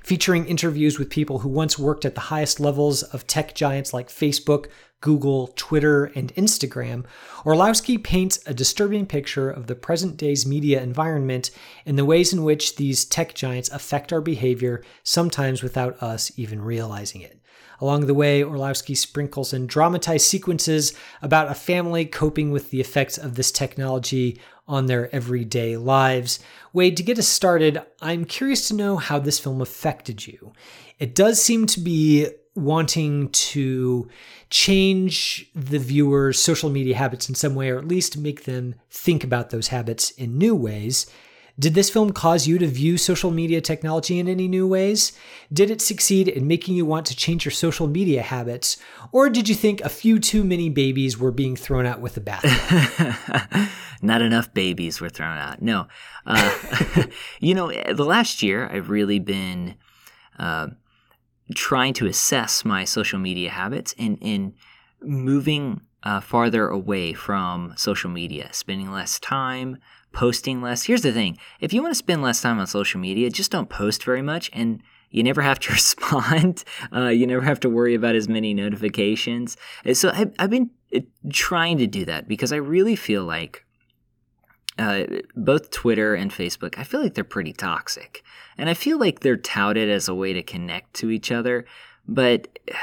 Speaker 2: featuring interviews with people who once worked at the highest levels of tech giants like Facebook, Google, Twitter, and Instagram, Orlowski paints a disturbing picture of the present day's media environment and the ways in which these tech giants affect our behavior, sometimes without us even realizing it. Along the way, Orlowski sprinkles in dramatized sequences about a family coping with the effects of this technology on their everyday lives. Wade, to get us started, I'm curious to know how this film affected you. It does seem to be wanting to change the viewer's social media habits in some way, or at least make them think about those habits in new ways. Did this film cause you to view social media technology in any new ways? Did it succeed in making you want to change your social media habits? Or did you think a few too many babies were being thrown out with the bath?
Speaker 1: not enough babies were thrown out. No, uh, you know, the last year I've really been uh, trying to assess my social media habits and and moving uh, farther away from social media, spending less time, posting less. Here's the thing: if you want to spend less time on social media, just don't post very much and. You never have to respond. Uh, you never have to worry about as many notifications. And so I've, I've been uh, trying to do that because I really feel like uh, both Twitter and Facebook, I feel like they're pretty toxic. And I feel like they're touted as a way to connect to each other, but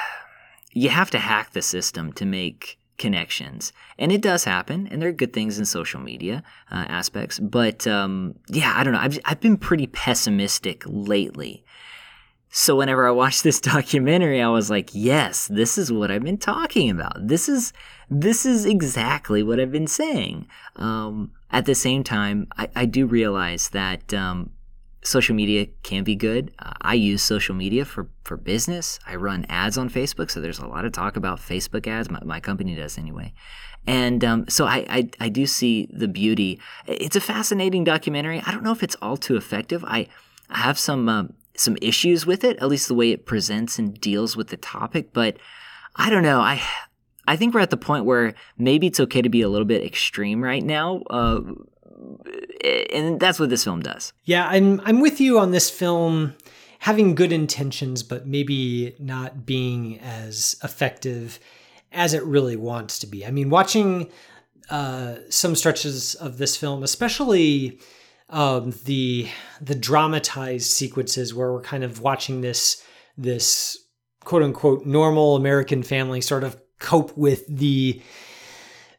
Speaker 1: you have to hack the system to make connections. And it does happen, and there are good things in social media uh, aspects. But um, yeah, I don't know. I've, I've been pretty pessimistic lately. So whenever I watched this documentary, I was like, yes, this is what I've been talking about. This is this is exactly what I've been saying. Um, at the same time, I, I do realize that um, social media can be good. Uh, I use social media for, for business. I run ads on Facebook, so there's a lot of talk about Facebook ads. My, my company does anyway. And um, so I, I, I do see the beauty. It's a fascinating documentary. I don't know if it's all too effective. I, I have some um, some issues with it, at least the way it presents and deals with the topic. But I don't know. I I think we're at the point where maybe it's okay to be a little bit extreme right now. Uh, and that's what this film does.
Speaker 2: Yeah, I'm I'm with you on this film having good intentions, but maybe not being as effective as it really wants to be. I mean, watching uh, some stretches of this film, especially um, the the dramatized sequences where we're kind of watching this this quote unquote normal American family sort of cope with the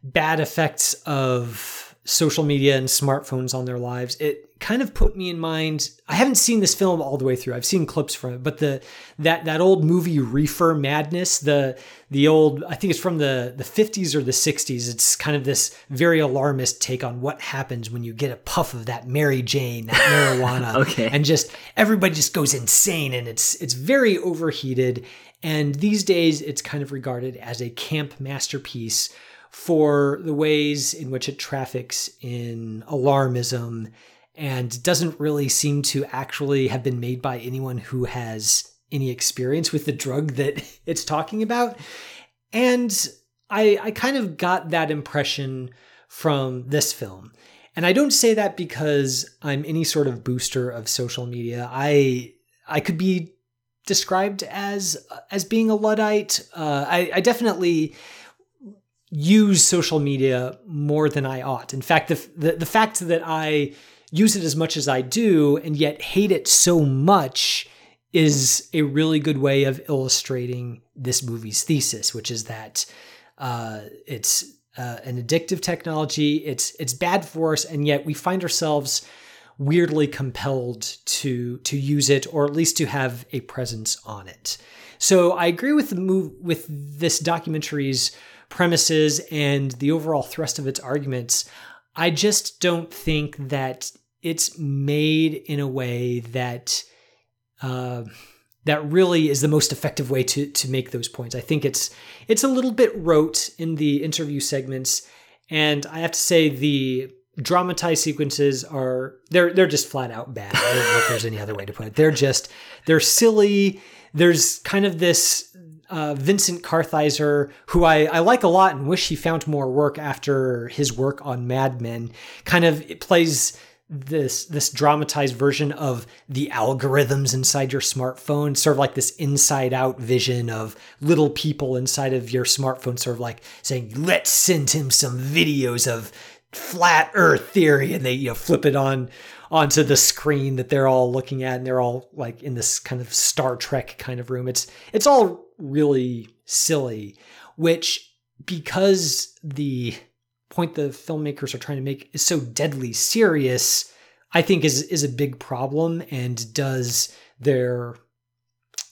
Speaker 2: bad effects of social media and smartphones on their lives. It kind of put me in mind. I haven't seen this film all the way through. I've seen clips from it, but the that that old movie Reefer Madness, the the old I think it's from the the 50s or the 60s. It's kind of this very alarmist take on what happens when you get a puff of that Mary Jane, that marijuana,
Speaker 1: okay.
Speaker 2: and just everybody just goes insane and it's it's very overheated. And these days, it's kind of regarded as a camp masterpiece for the ways in which it traffics in alarmism and doesn't really seem to actually have been made by anyone who has any experience with the drug that it's talking about. And I, I kind of got that impression from this film. And I don't say that because I'm any sort of booster of social media. I I could be described as as being a luddite. Uh, I, I definitely use social media more than I ought. In fact, the, the the fact that I use it as much as I do and yet hate it so much is a really good way of illustrating this movie's thesis, which is that uh, it's uh, an addictive technology. It's it's bad for us, and yet we find ourselves weirdly compelled to to use it, or at least to have a presence on it. So I agree with the move with this documentary's premises and the overall thrust of its arguments. I just don't think that it's made in a way that uh, that really is the most effective way to to make those points. I think it's it's a little bit rote in the interview segments, and I have to say the dramatized sequences are they're they're just flat out bad. I don't know if there's any other way to put it. They're just they're silly. There's kind of this uh, Vincent Kartheiser, who I, I like a lot and wish he found more work after his work on Mad Men, kind of plays this this dramatized version of the algorithms inside your smartphone sort of like this inside out vision of little people inside of your smartphone sort of like saying let's send him some videos of flat earth theory and they you know flip it on onto the screen that they're all looking at and they're all like in this kind of star trek kind of room. It's it's all really silly which because the point the filmmakers are trying to make is so deadly serious, I think is is a big problem and does their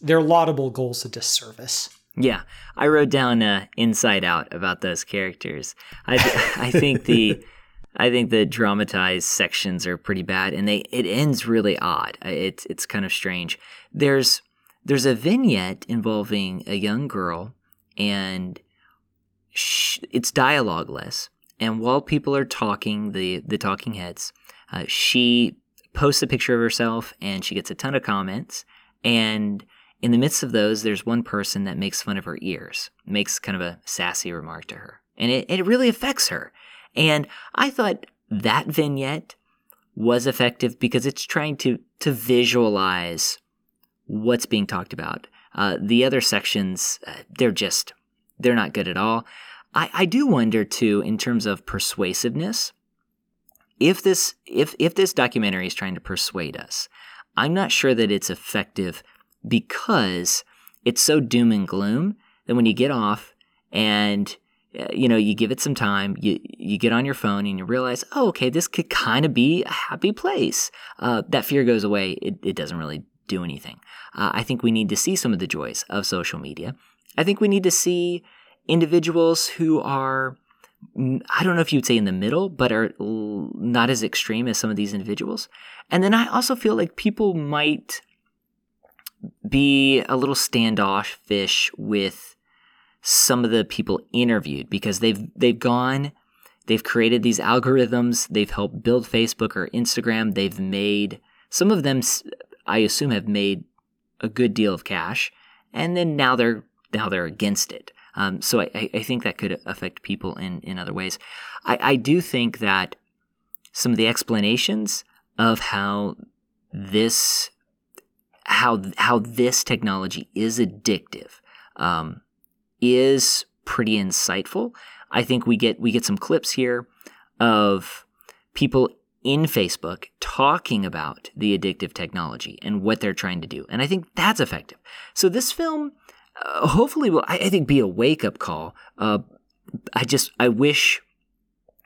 Speaker 2: their laudable goals a disservice.
Speaker 1: Yeah, I wrote down uh, "Inside Out" about those characters. I I think the I think the dramatized sections are pretty bad, and they it ends really odd. It's it's kind of strange. There's there's a vignette involving a young girl, and sh- it's dialogueless, and while people are talking, the the talking heads, uh, she posts a picture of herself, and she gets a ton of comments. And in the midst of those, there's one person that makes fun of her ears, makes kind of a sassy remark to her, and it, it really affects her. And I thought that vignette was effective because it's trying to to visualize what's being talked about. Uh, the other sections, uh, they're just they're not good at all. I, I do wonder too, in terms of persuasiveness, if this if if this documentary is trying to persuade us, I'm not sure that it's effective because it's so doom and gloom that when you get off and uh, you know you give it some time you you get on your phone and you realize oh okay this could kind of be a happy place uh, that fear goes away it, it doesn't really do anything uh, i think we need to see some of the joys of social media i think we need to see individuals who are I don't know if you'd say in the middle, but are not as extreme as some of these individuals. And then I also feel like people might be a little standoffish with some of the people interviewed because they've they've gone, they've created these algorithms, they've helped build Facebook or Instagram, they've made some of them I assume have made a good deal of cash, and then now they're now they're against it. Um, so I, I, think that could affect people in, in other ways. I, I do think that some of the explanations of how this how how this technology is addictive um, is pretty insightful. I think we get we get some clips here of people in Facebook talking about the addictive technology and what they're trying to do. And I think that's effective. So this film uh, hopefully will, I, I, think, be a wake up call. Uh, I just, I wish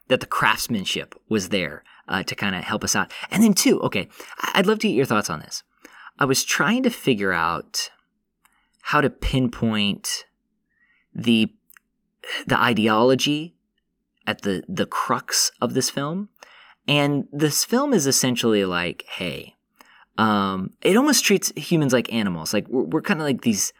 Speaker 1: that the craftsmanship was there uh, to kind of help us out. And then, two, okay, I'd love to get your thoughts on this. I was trying to figure out how to pinpoint the the ideology at the the crux of this film. And this film is essentially like, hey, um, it almost treats humans like animals. Like we're, we're kind of like these,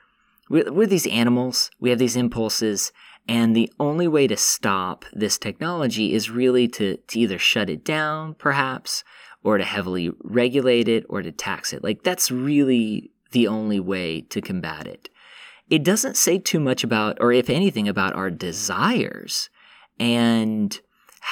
Speaker 1: we're, we're these animals. We have these impulses, and the only way to stop this technology is really to, to either shut it down, perhaps, or to heavily regulate it or to tax it. Like that's really the only way to combat it. It doesn't say too much about, or if anything, about our desires and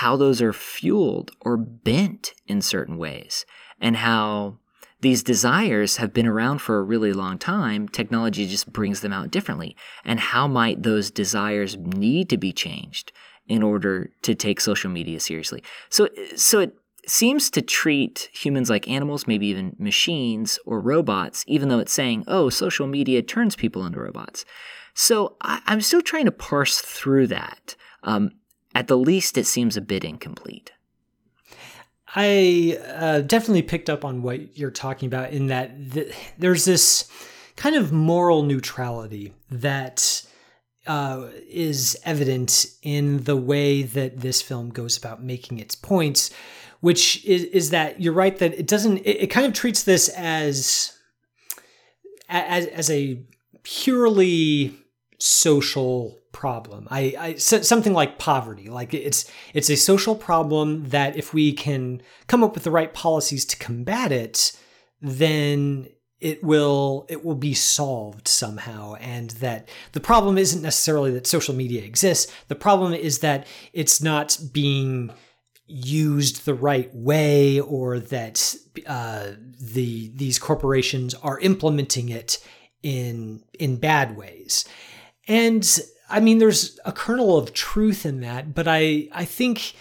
Speaker 1: how those are fueled or bent in certain ways, and how these desires have been around for a really long time. Technology just brings them out differently. And how might those desires need to be changed in order to take social media seriously? So, so it seems to treat humans like animals, maybe even machines or robots, even though it's saying, oh, social media turns people into robots. So I, am still trying to parse through that. Um, at the least, it seems a bit incomplete.
Speaker 2: I uh, definitely picked up on what you're talking about in that th- there's this kind of moral neutrality that uh, is evident in the way that this film goes about making its points, which is, is that you're right that it doesn't, it, it kind of treats this as, as, as a purely social problem. I, I something like poverty. Like it's it's a social problem that if we can come up with the right policies to combat it, then it will it will be solved somehow and that the problem isn't necessarily that social media exists the problem is that it's not being used the right way or that uh, the these corporations are implementing it in in bad ways and I mean, there's a kernel of truth in that, but I, I think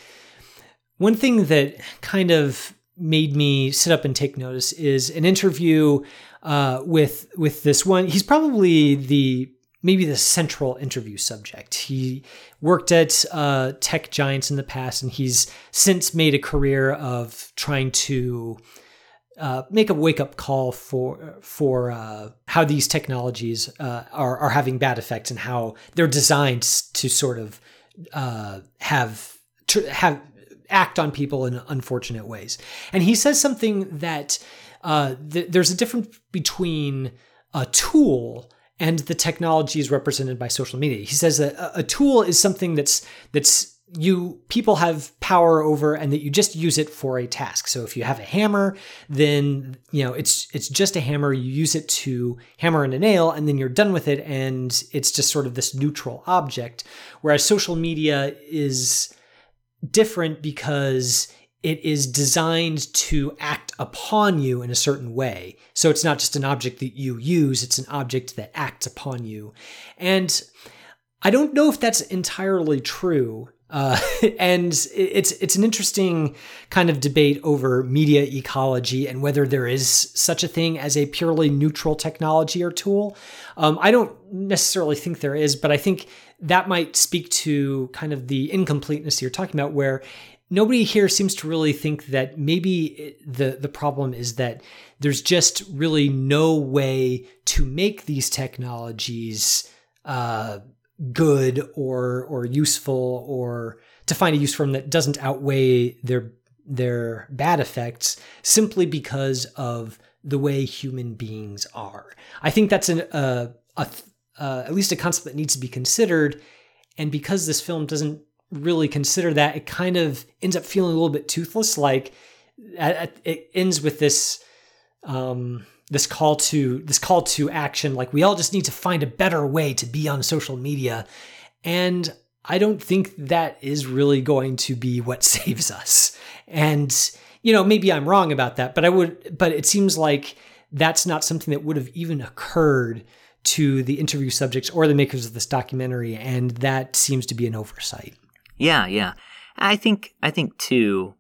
Speaker 2: one thing that kind of made me sit up and take notice is an interview uh, with with this one. He's probably the maybe the central interview subject. He worked at uh, tech giants in the past, and he's since made a career of trying to uh, make a wake up call for for uh, how these technologies uh, are are having bad effects and how they're designed to sort of uh, have to have act on people in unfortunate ways. And he says something that uh, th- there's a difference between a tool and the technologies represented by social media. He says that a, a tool is something that's that's you people have power over and that you just use it for a task. So if you have a hammer, then you know it's it's just a hammer. You use it to hammer in a nail and then you're done with it and it's just sort of this neutral object. Whereas social media is different because it is designed to act upon you in a certain way. So it's not just an object that you use, it's an object that acts upon you. And I don't know if that's entirely true uh, and it's it's an interesting kind of debate over media ecology and whether there is such a thing as a purely neutral technology or tool. Um, I don't necessarily think there is, but I think that might speak to kind of the incompleteness you're talking about, where nobody here seems to really think that maybe the the problem is that there's just really no way to make these technologies uh, good or or useful or to find a use for them that doesn't outweigh their their bad effects simply because of the way human beings are. I think that's an, uh, a uh, at least a concept that needs to be considered. And because this film doesn't really consider that, it kind of ends up feeling a little bit toothless. Like it ends with this um, this call to this call to action. Like we all just need to find a better way to be on social media. And i don't think that is really going to be what saves us. And you know maybe i'm wrong about that but i would but it seems like that's not something that would have even occurred to the interview subjects or the makers of this documentary. And that seems to be an oversight.
Speaker 1: Yeah yeah. I think i think too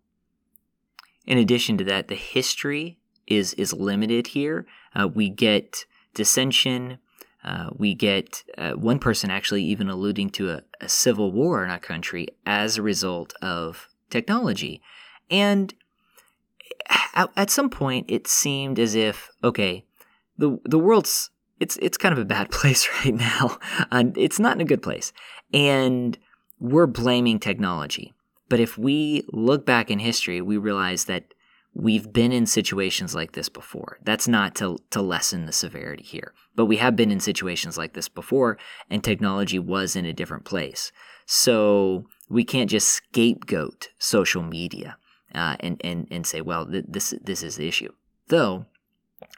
Speaker 1: in addition to that, the history is is limited here. Uh, we get dissension. Uh, we get uh, one person actually even alluding to a, a, civil war in our country as a result of technology. And at, at some point, it seemed as if okay, the the world's it's it's kind of a bad place right now. and it's not in a good place, and we're blaming technology. But if we look back in history, we realize that we've been in situations like this before. That's not to, to lessen the severity here, but we have been in situations like this before, and technology was in a different place. So we can't just scapegoat social media uh, and, and, and say, well, th- this, this is the issue. Though,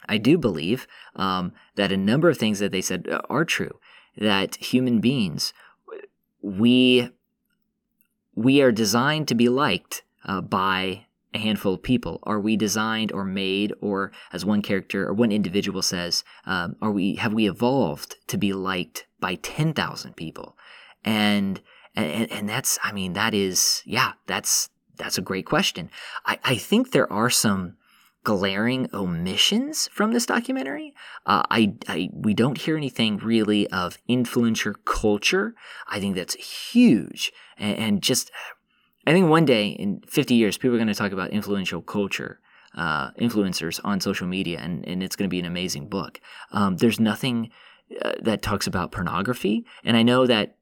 Speaker 1: I do believe um, that a number of things that they said are true, that human beings, we we are designed to be liked uh, by a handful of people. Are we designed or made, or as one character or one individual says, um, are we have we evolved to be liked by ten thousand people? And, and and that's I mean that is yeah that's that's a great question. I, I think there are some glaring omissions from this documentary. Uh, I, I, we don't hear anything really of influencer culture. I think that's huge, and, and just I think one day in 50 years, people are going to talk about influential culture. Uh, influencers on social media, and, and it's going to be an amazing book. Um, there's nothing uh, that talks about pornography, and I know that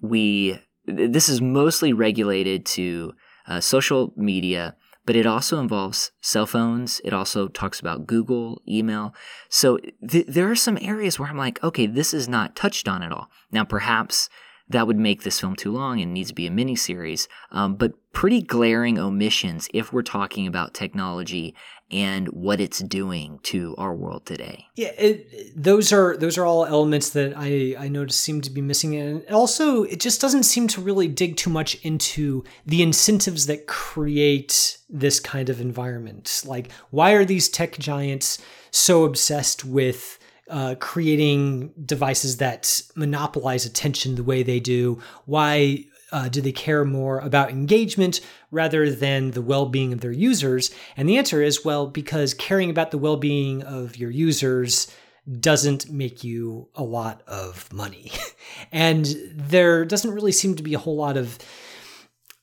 Speaker 1: we this is mostly regulated to uh, social media but it also involves cell phones. It also talks about Google, email. So th- there are some areas where I'm like, okay, this is not touched on at all. Now, perhaps that would make this film too long and needs to be a mini series. Um, but pretty glaring omissions if we're talking about technology and what it's doing to our world today.
Speaker 2: Yeah, it, those are those are all elements that I I noticed seem to be missing, and also it just doesn't seem to really dig too much into the incentives that create this kind of environment. Like, why are these tech giants so obsessed with uh, creating devices that monopolize attention the way they do? Why uh, do they care more about engagement rather than the well being of their users? And the answer is well, because caring about the well being of your users doesn't make you a lot of money. and there doesn't really seem to be a whole lot of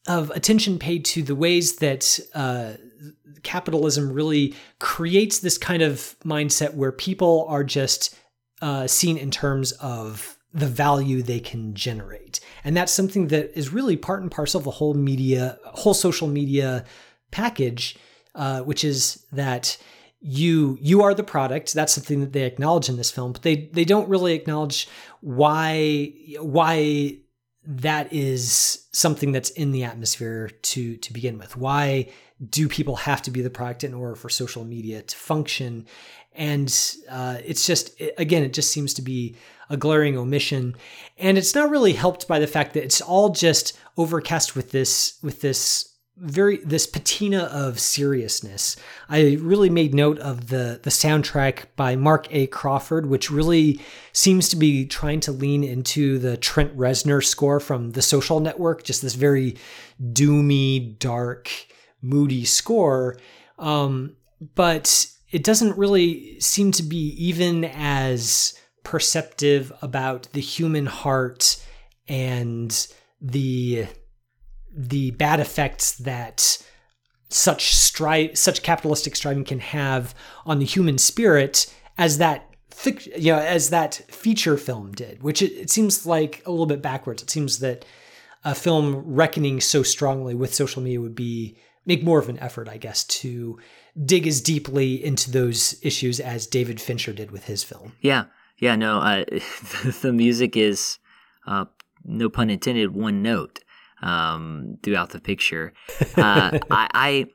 Speaker 2: of attention paid to the ways that uh, capitalism really creates this kind of mindset where people are just uh, seen in terms of the value they can generate. And that's something that is really part and parcel of the whole media, whole social media package, uh, which is that you you are the product. That's something that they acknowledge in this film, but they they don't really acknowledge why why that is something that's in the atmosphere to to begin with. Why do people have to be the product in order for social media to function? And uh, it's just again, it just seems to be a glaring omission, and it's not really helped by the fact that it's all just overcast with this with this very this patina of seriousness. I really made note of the the soundtrack by Mark A. Crawford, which really seems to be trying to lean into the Trent Reznor score from The Social Network, just this very doomy, dark, moody score. Um, but it doesn't really seem to be even as perceptive about the human heart and the the bad effects that such strive such capitalistic striving can have on the human spirit as that you know as that feature film did which it, it seems like a little bit backwards it seems that a film reckoning so strongly with social media would be make more of an effort i guess to dig as deeply into those issues as david fincher did with his film
Speaker 1: yeah yeah no uh, the music is uh, no pun intended one note um, throughout the picture. Uh, I, I,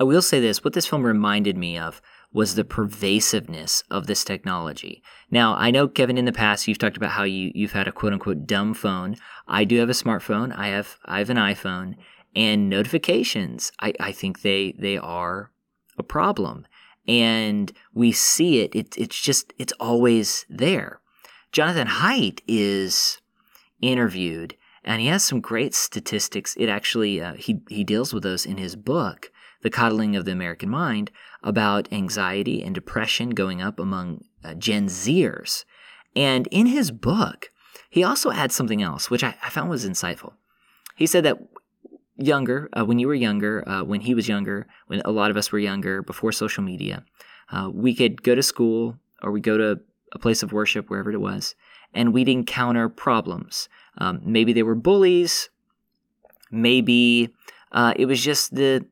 Speaker 1: I will say this: what this film reminded me of was the pervasiveness of this technology. Now, I know Kevin, in the past, you've talked about how you you've had a quote unquote dumb phone. I do have a smartphone. I have I have an iPhone, and notifications. I, I think they they are a problem, and we see it. It it's just it's always there. Jonathan Haidt is interviewed and he has some great statistics. It actually uh, he he deals with those in his book, The Coddling of the American Mind, about anxiety and depression going up among uh, Gen Zers. And in his book, he also adds something else, which I, I found was insightful. He said that younger, uh, when you were younger, uh, when he was younger, when a lot of us were younger, before social media, uh, we could go to school or we go to a place of worship, wherever it was, and we'd encounter problems. Um, maybe they were bullies. Maybe uh, it was just the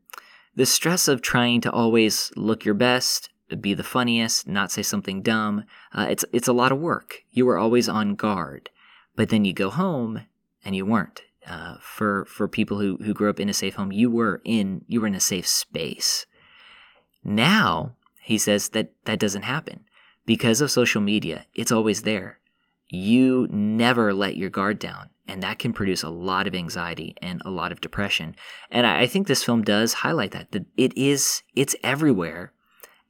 Speaker 1: the stress of trying to always look your best, be the funniest, not say something dumb. Uh, it's it's a lot of work. You were always on guard, but then you go home and you weren't. Uh, for for people who who grew up in a safe home, you were in you were in a safe space. Now he says that that doesn't happen because of social media. It's always there. You never let your guard down, and that can produce a lot of anxiety and a lot of depression. And I, I think this film does highlight that that it is it's everywhere,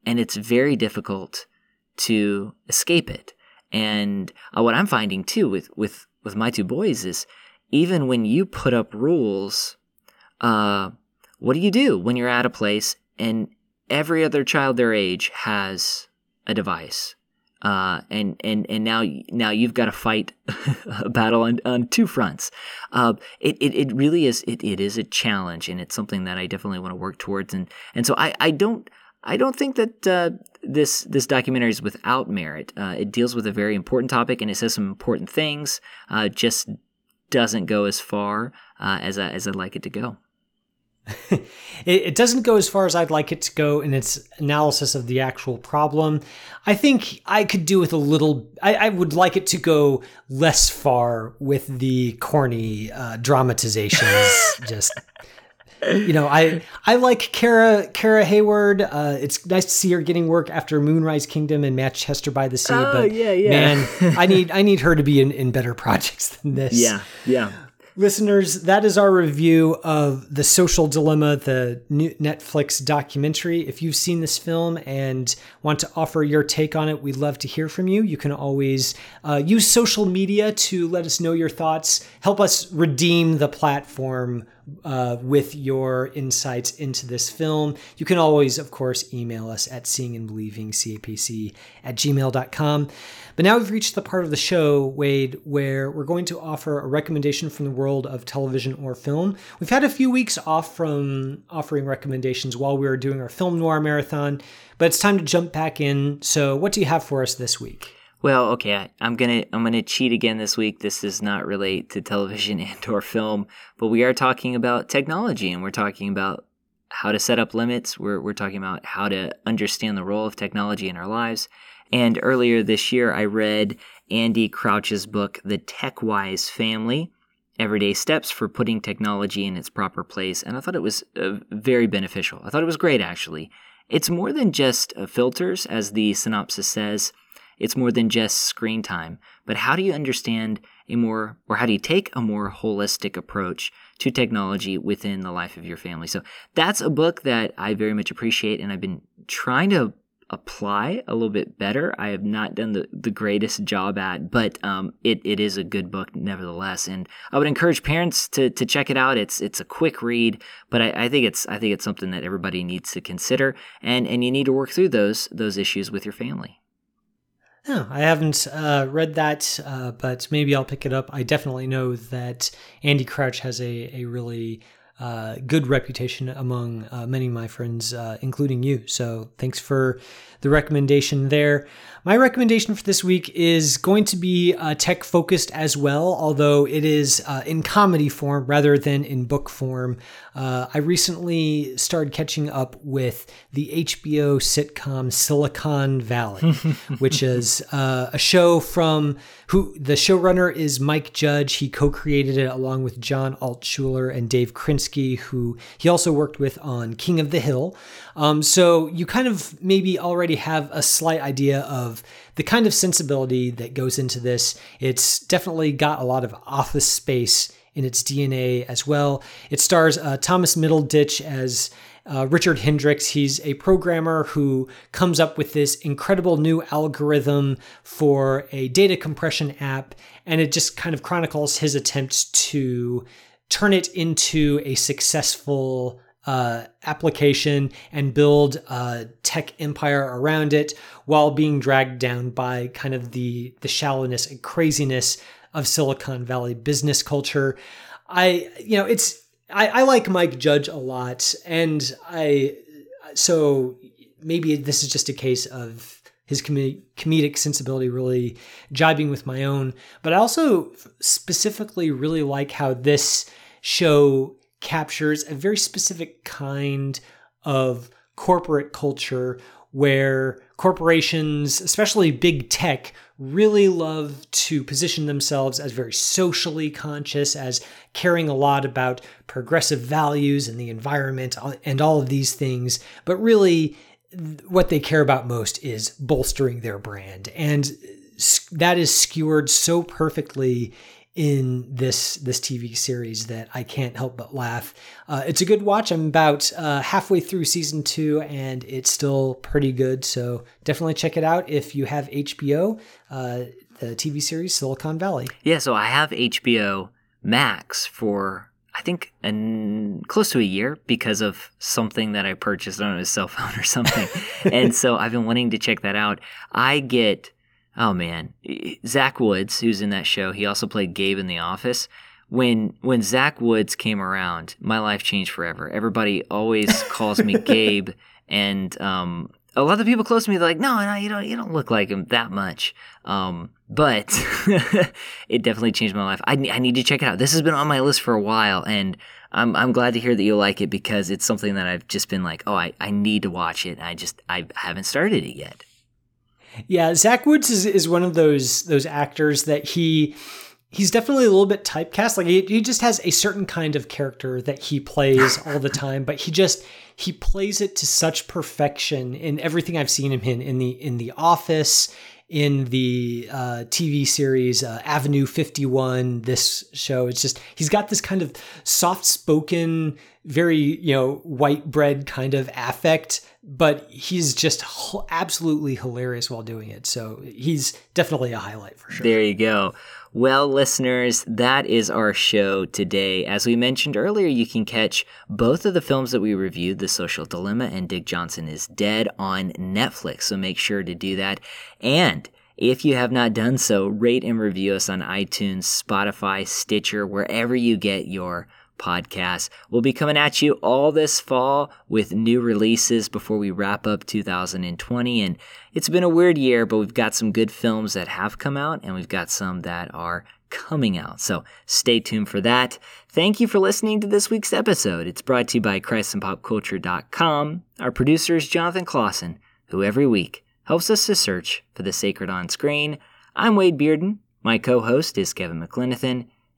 Speaker 1: and it's very difficult to escape it. And uh, what I'm finding too with with with my two boys is even when you put up rules, uh, what do you do when you're at a place and every other child their age has a device? Uh, and and and now now you've got to fight a battle on, on two fronts. Uh, it, it it really is it, it is a challenge, and it's something that I definitely want to work towards. And and so I, I don't I don't think that uh, this this documentary is without merit. Uh, it deals with a very important topic, and it says some important things. Uh, just doesn't go as far uh, as I, as I'd like it to go.
Speaker 2: it, it, doesn't go as far as I'd like it to go in its analysis of the actual problem. I think I could do with a little. I, I would like it to go less far with the corny uh, dramatizations. just you know, I I like Kara Kara Hayward. Uh, it's nice to see her getting work after Moonrise Kingdom and Manchester by the Sea.
Speaker 1: Oh,
Speaker 2: but
Speaker 1: yeah, yeah.
Speaker 2: man, I need I need her to be in, in better projects than this.
Speaker 1: Yeah, yeah.
Speaker 2: Listeners, that is our review of The Social Dilemma, the Netflix documentary. If you've seen this film and want to offer your take on it, we'd love to hear from you. You can always uh, use social media to let us know your thoughts, help us redeem the platform uh, with your insights into this film. You can always, of course, email us at seeing and believing capc at gmail.com. But now we've reached the part of the show, Wade, where we're going to offer a recommendation from the world of television or film. We've had a few weeks off from offering recommendations while we were doing our film noir marathon, but it's time to jump back in. So, what do you have for us this week?
Speaker 1: Well, okay, I'm gonna I'm gonna cheat again this week. This does not relate to television and or film, but we are talking about technology and we're talking about how to set up limits. We're we're talking about how to understand the role of technology in our lives. And earlier this year, I read Andy Crouch's book, The TechWise Family Everyday Steps for Putting Technology in Its Proper Place. And I thought it was uh, very beneficial. I thought it was great, actually. It's more than just uh, filters, as the synopsis says. It's more than just screen time. But how do you understand a more, or how do you take a more holistic approach to technology within the life of your family? So that's a book that I very much appreciate, and I've been trying to apply a little bit better. I have not done the, the greatest job at, but um, it, it is a good book nevertheless. And I would encourage parents to, to check it out. It's it's a quick read, but I, I think it's I think it's something that everybody needs to consider, and and you need to work through those those issues with your family.
Speaker 2: Oh, I haven't uh, read that, uh, but maybe I'll pick it up. I definitely know that Andy Crouch has a, a really uh, good reputation among uh, many of my friends, uh, including you. So thanks for the recommendation there. My recommendation for this week is going to be uh, tech focused as well, although it is uh, in comedy form rather than in book form. Uh, I recently started catching up with the HBO sitcom Silicon Valley, which is uh, a show from who the showrunner is Mike Judge. He co created it along with John Altshuler and Dave Krinsky, who he also worked with on King of the Hill. Um, so you kind of maybe already have a slight idea of the kind of sensibility that goes into this. It's definitely got a lot of office space in its DNA as well. It stars uh, Thomas Middleditch as uh, Richard Hendricks. He's a programmer who comes up with this incredible new algorithm for a data compression app, and it just kind of chronicles his attempts to turn it into a successful uh, application and build a tech empire around it while being dragged down by kind of the the shallowness and craziness of Silicon Valley business culture. I you know it's I, I like Mike Judge a lot, and I so maybe this is just a case of his comedic sensibility really jibing with my own. But I also specifically really like how this show captures a very specific kind of corporate culture where corporations, especially big tech, really love to position themselves as very socially conscious, as caring a lot about progressive values and the environment and all of these things. But really, what they care about most is bolstering their brand. And that is skewered so perfectly in this this TV series that I can't help but laugh. Uh, it's a good watch. I'm about uh, halfway through season two, and it's still pretty good. So definitely check it out if you have HBO. Uh, the TV series Silicon Valley.
Speaker 1: Yeah, so I have HBO Max for I think an, close to a year because of something that I purchased on a cell phone or something. and so I've been wanting to check that out. I get oh man, Zach Woods, who's in that show, he also played Gabe in The Office. When when Zach Woods came around, my life changed forever. Everybody always calls me Gabe, and um, a lot of people close to me, they're like, "No, no, you don't, you don't look like him that much." Um, but it definitely changed my life. I, I need to check it out. This has been on my list for a while, and I'm I'm glad to hear that you like it because it's something that I've just been like, "Oh, I, I need to watch it." I just I haven't started it yet.
Speaker 2: Yeah, Zach Woods is, is one of those those actors that he he's definitely a little bit typecast. Like he, he just has a certain kind of character that he plays all the time, but he just he plays it to such perfection in everything I've seen him in in the in the Office, in the uh, TV series uh, Avenue 51, this show. It's just, he's got this kind of soft spoken, very, you know, white bread kind of affect, but he's just absolutely hilarious while doing it. So he's definitely a highlight for sure.
Speaker 1: There you go. Well, listeners, that is our show today. As we mentioned earlier, you can catch both of the films that we reviewed, The Social Dilemma and Dick Johnson is Dead, on Netflix. So make sure to do that. And if you have not done so, rate and review us on iTunes, Spotify, Stitcher, wherever you get your podcasts. We'll be coming at you all this fall with new releases before we wrap up 2020. And it's been a weird year, but we've got some good films that have come out and we've got some that are coming out. So stay tuned for that. Thank you for listening to this week's episode. It's brought to you by ChristandPopCulture.com. Our producer is Jonathan Clausen, who every week helps us to search for the sacred on screen. I'm Wade Bearden. My co host is Kevin McLenithan.